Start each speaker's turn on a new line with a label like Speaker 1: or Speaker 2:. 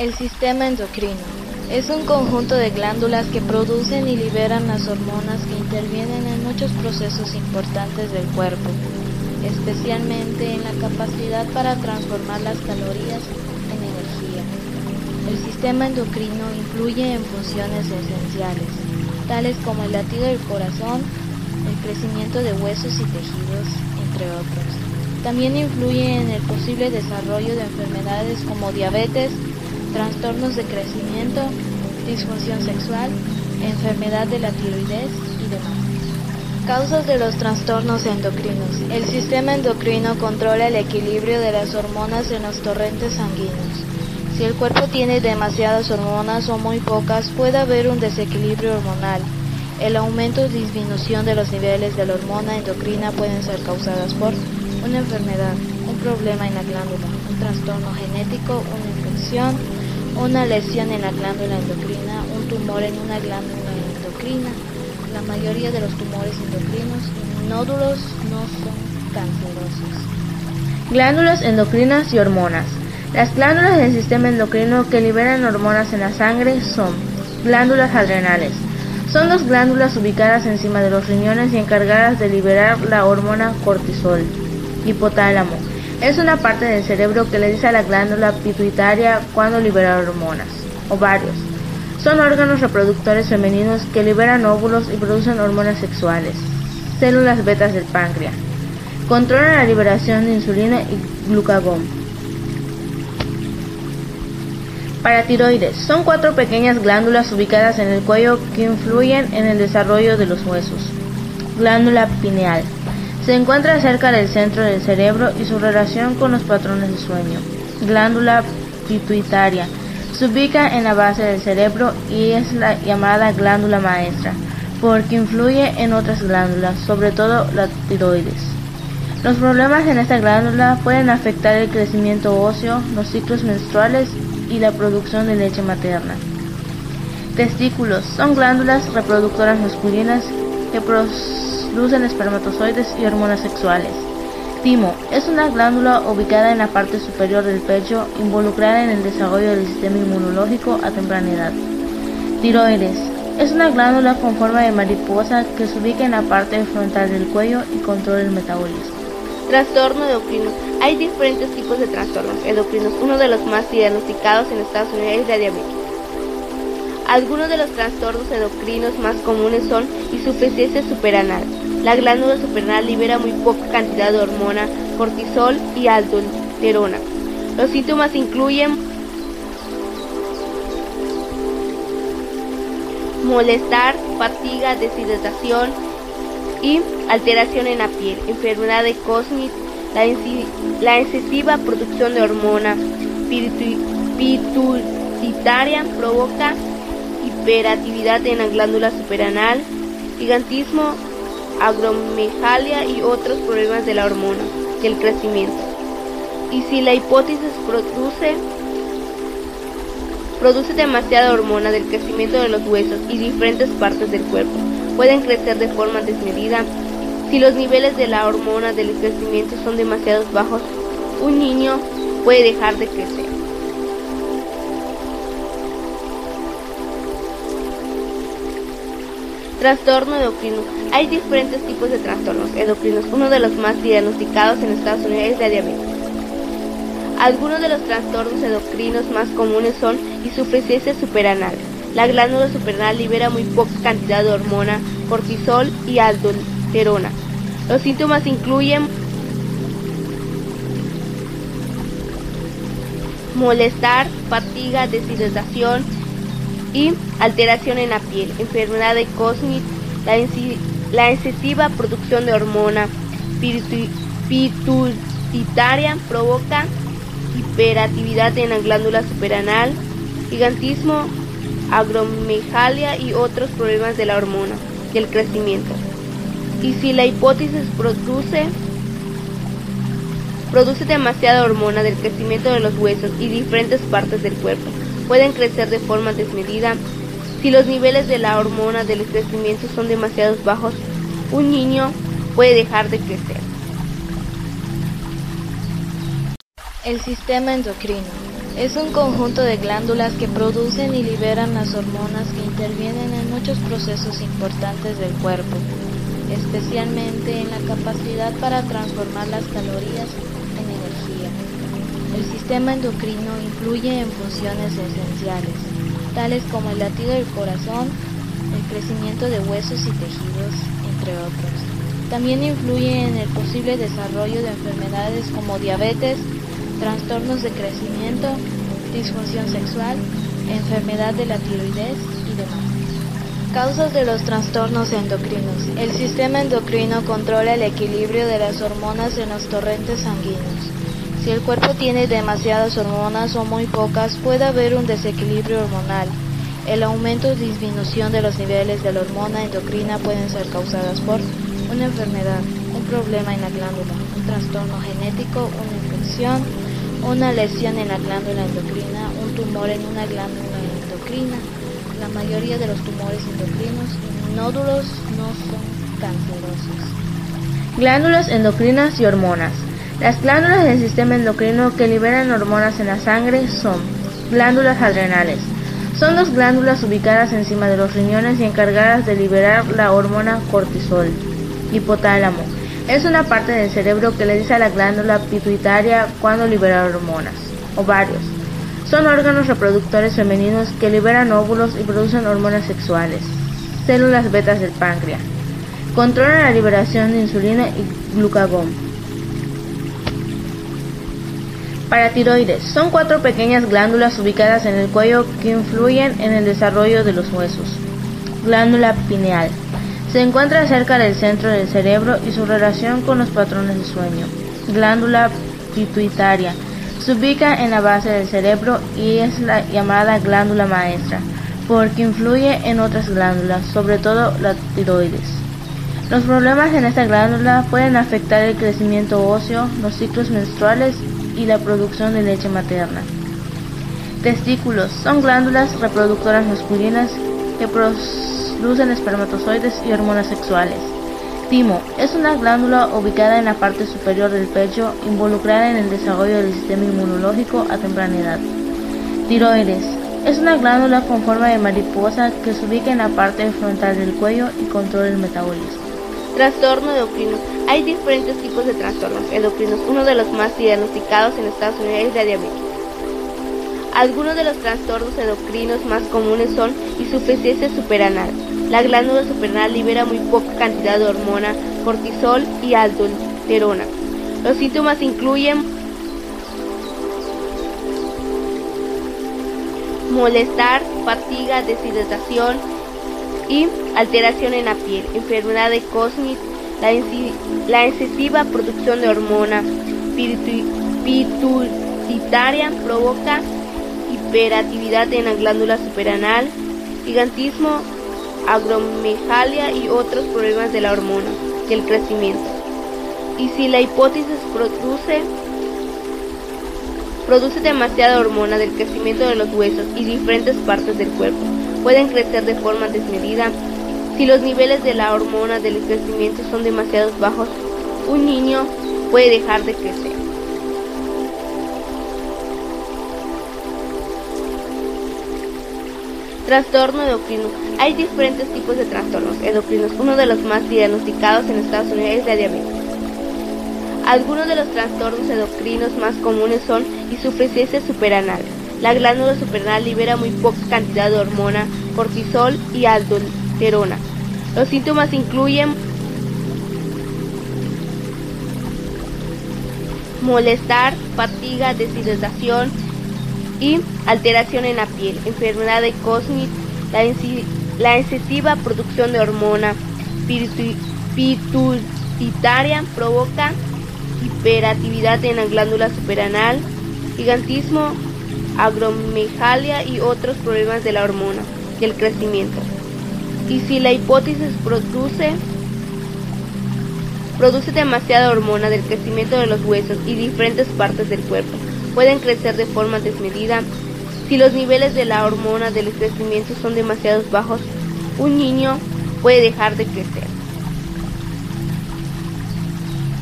Speaker 1: El sistema endocrino es un conjunto de glándulas que producen y liberan las hormonas que intervienen en muchos procesos importantes del cuerpo, especialmente en la capacidad para transformar las calorías en energía. El sistema endocrino influye en funciones esenciales, tales como el latido del corazón, el crecimiento de huesos y tejidos, entre otros. También influye en el posible desarrollo de enfermedades como diabetes, trastornos de crecimiento, disfunción sexual, enfermedad de la tiroides y demás. Causas de los trastornos endocrinos. El sistema endocrino controla el equilibrio de las hormonas en los torrentes sanguíneos. Si el cuerpo tiene demasiadas hormonas o muy pocas, puede haber un desequilibrio hormonal. El aumento o disminución de los niveles de la hormona endocrina pueden ser causadas por una enfermedad, un problema en la glándula, un trastorno genético, una infección, una lesión en la glándula endocrina, un tumor en una glándula endocrina. La mayoría de los tumores endocrinos y nódulos no son cancerosos.
Speaker 2: Glándulas endocrinas y hormonas. Las glándulas del sistema endocrino que liberan hormonas en la sangre son glándulas adrenales. Son dos glándulas ubicadas encima de los riñones y encargadas de liberar la hormona cortisol. Hipotálamo es una parte del cerebro que le dice a la glándula pituitaria cuando liberar hormonas. Ovarios. Son órganos reproductores femeninos que liberan óvulos y producen hormonas sexuales. Células betas del páncreas. Controlan la liberación de insulina y glucagón. Paratiroides. Son cuatro pequeñas glándulas ubicadas en el cuello que influyen en el desarrollo de los huesos. Glándula pineal. Se encuentra cerca del centro del cerebro y su relación con los patrones de sueño. Glándula pituitaria. Se ubica en la base del cerebro y es la llamada glándula maestra, porque influye en otras glándulas, sobre todo la tiroides. Los problemas en esta glándula pueden afectar el crecimiento óseo, los ciclos menstruales y la producción de leche materna. Testículos son glándulas reproductoras masculinas que producen espermatozoides y hormonas sexuales. Timo es una glándula ubicada en la parte superior del pecho, involucrada en el desarrollo del sistema inmunológico a temprana edad. Tiroides es una glándula con forma de mariposa que se ubica en la parte frontal del cuello y controla el metabolismo.
Speaker 3: Trastorno endocrino. Hay diferentes tipos de trastornos endocrinos. Uno de los más diagnosticados en Estados Unidos es la diabetes. Algunos de los trastornos endocrinos más comunes son insuficiencia superanal. La glándula suprarrenal libera muy poca cantidad de hormona, cortisol y aldosterona. Los síntomas incluyen molestar, fatiga, deshidratación y alteración en la piel, enfermedad de Cosmit, la, la excesiva producción de hormona pituitaria provoca en la glándula suprarrenal, gigantismo, agromegalia y otros problemas de la hormona del crecimiento. Y si la hipótesis produce produce demasiada hormona del crecimiento de los huesos y diferentes partes del cuerpo, pueden crecer de forma desmedida. Si los niveles de la hormona del crecimiento son demasiado bajos, un niño puede dejar de crecer. Trastorno endocrino. Hay diferentes tipos de trastornos endocrinos. Uno de los más diagnosticados en Estados Unidos es la diabetes. Algunos de los trastornos endocrinos más comunes son insuficiencia superanal. La glándula suprarrenal libera muy poca cantidad de hormona, cortisol y aldosterona. Los síntomas incluyen molestar, fatiga, deshidratación, y alteración en la piel, enfermedad de Cosmit, la, excesiva producción de hormona pituitaria provoca hiperactividad en la glándula suprarrenal, gigantismo, agromegalia y otros problemas de la hormona del crecimiento. Y si la hipótesis produce produce demasiada hormona del crecimiento de los huesos y diferentes partes del cuerpo, pueden crecer de forma desmedida. Si los niveles de la hormona del crecimiento son demasiado bajos, un niño puede dejar de crecer.
Speaker 1: El sistema endocrino Es un conjunto de glándulas que producen y liberan las hormonas que intervienen en muchos procesos importantes del cuerpo, especialmente en la capacidad para transformar las calorías. El sistema endocrino influye en funciones esenciales, tales como el latido del corazón, el crecimiento de huesos y tejidos, entre otros. También influye en el posible desarrollo de enfermedades como diabetes, trastornos de crecimiento, disfunción sexual, enfermedad de la tiroides y demás. Causas de los trastornos endocrinos. El sistema endocrino controla el equilibrio de las hormonas en los torrentes sanguíneos. Si el cuerpo tiene demasiadas hormonas o muy pocas, puede haber un desequilibrio hormonal. El aumento o disminución de los niveles de la hormona endocrina pueden ser causadas por una enfermedad, un problema en la glándula, un trastorno genético, una infección, una lesión en la glándula endocrina, un tumor en una glándula endocrina. La mayoría de los tumores endocrinos y nódulos no son cancerosos.
Speaker 2: Glándulas endocrinas y hormonas. Las glándulas del sistema endocrino que liberan hormonas en la sangre son glándulas adrenales. Son dos glándulas ubicadas encima de los riñones y encargadas de liberar la hormona cortisol. Hipotálamo es una parte del cerebro que le dice a la glándula pituitaria cuando libera hormonas. Ovarios. Son órganos reproductores femeninos que liberan óvulos y producen hormonas sexuales. Células betas del páncreas. Controlan la liberación de insulina y glucagón. Paratiroides. Son cuatro pequeñas glándulas ubicadas en el cuello que influyen en el desarrollo de los huesos. Glándula pineal. Se encuentra cerca del centro del cerebro y su relación con los patrones de sueño. Glándula pituitaria. Se ubica en la base del cerebro y es la llamada glándula maestra, porque influye en otras glándulas, sobre todo la tiroides. Los problemas en esta glándula pueden afectar el crecimiento óseo, los ciclos menstruales y la producción de leche materna. Testículos son glándulas reproductoras masculinas que producen espermatozoides y hormonas sexuales. Timo es una glándula ubicada en la parte superior del pecho, involucrada en el desarrollo del sistema inmunológico a temprana edad. Tiroides es una glándula con forma de mariposa que se ubica en la parte frontal del cuello y controla el metabolismo.
Speaker 3: Trastorno endocrino. Hay diferentes tipos de trastornos endocrinos. Uno de los más diagnosticados en Estados Unidos es la diabetes. Algunos de los trastornos endocrinos más comunes son insuficiencia superanal. La glándula suprarrenal libera muy poca cantidad de hormona, cortisol y aldosterona. Los síntomas incluyen molestar, fatiga, deshidratación y alteración en la piel, enfermedad de Cosmit, la, excesiva producción de hormona pituitaria provoca hiperactividad en la glándula suprarrenal, gigantismo, agromegalia y otros problemas de la hormona del crecimiento. Y si la hipótesis produce produce demasiada hormona del crecimiento de los huesos y diferentes partes del cuerpo, pueden crecer de forma desmedida. Si los niveles de la hormona del crecimiento son demasiado bajos, un niño puede dejar de crecer. Trastorno endocrino. Hay diferentes tipos de trastornos endocrinos. Uno de los más diagnosticados en Estados Unidos es la diabetes. Algunos de los trastornos endocrinos más comunes son insuficiencia superanal. La glándula suprarrenal libera muy poca cantidad de hormona, cortisol y aldosterona. Los síntomas incluyen molestar, fatiga, deshidratación, y alteración en la piel, enfermedad de Cosmit, la, excesiva producción de hormona pituitaria provoca hiperactividad en la glándula suprarrenal, gigantismo, agromegalia y otros problemas de la hormona del crecimiento. Y si la hipótesis produce produce demasiada hormona del crecimiento de los huesos y diferentes partes del cuerpo, pueden crecer de forma desmedida. Si los niveles de la hormona del crecimiento son demasiado bajos, un niño puede dejar de crecer.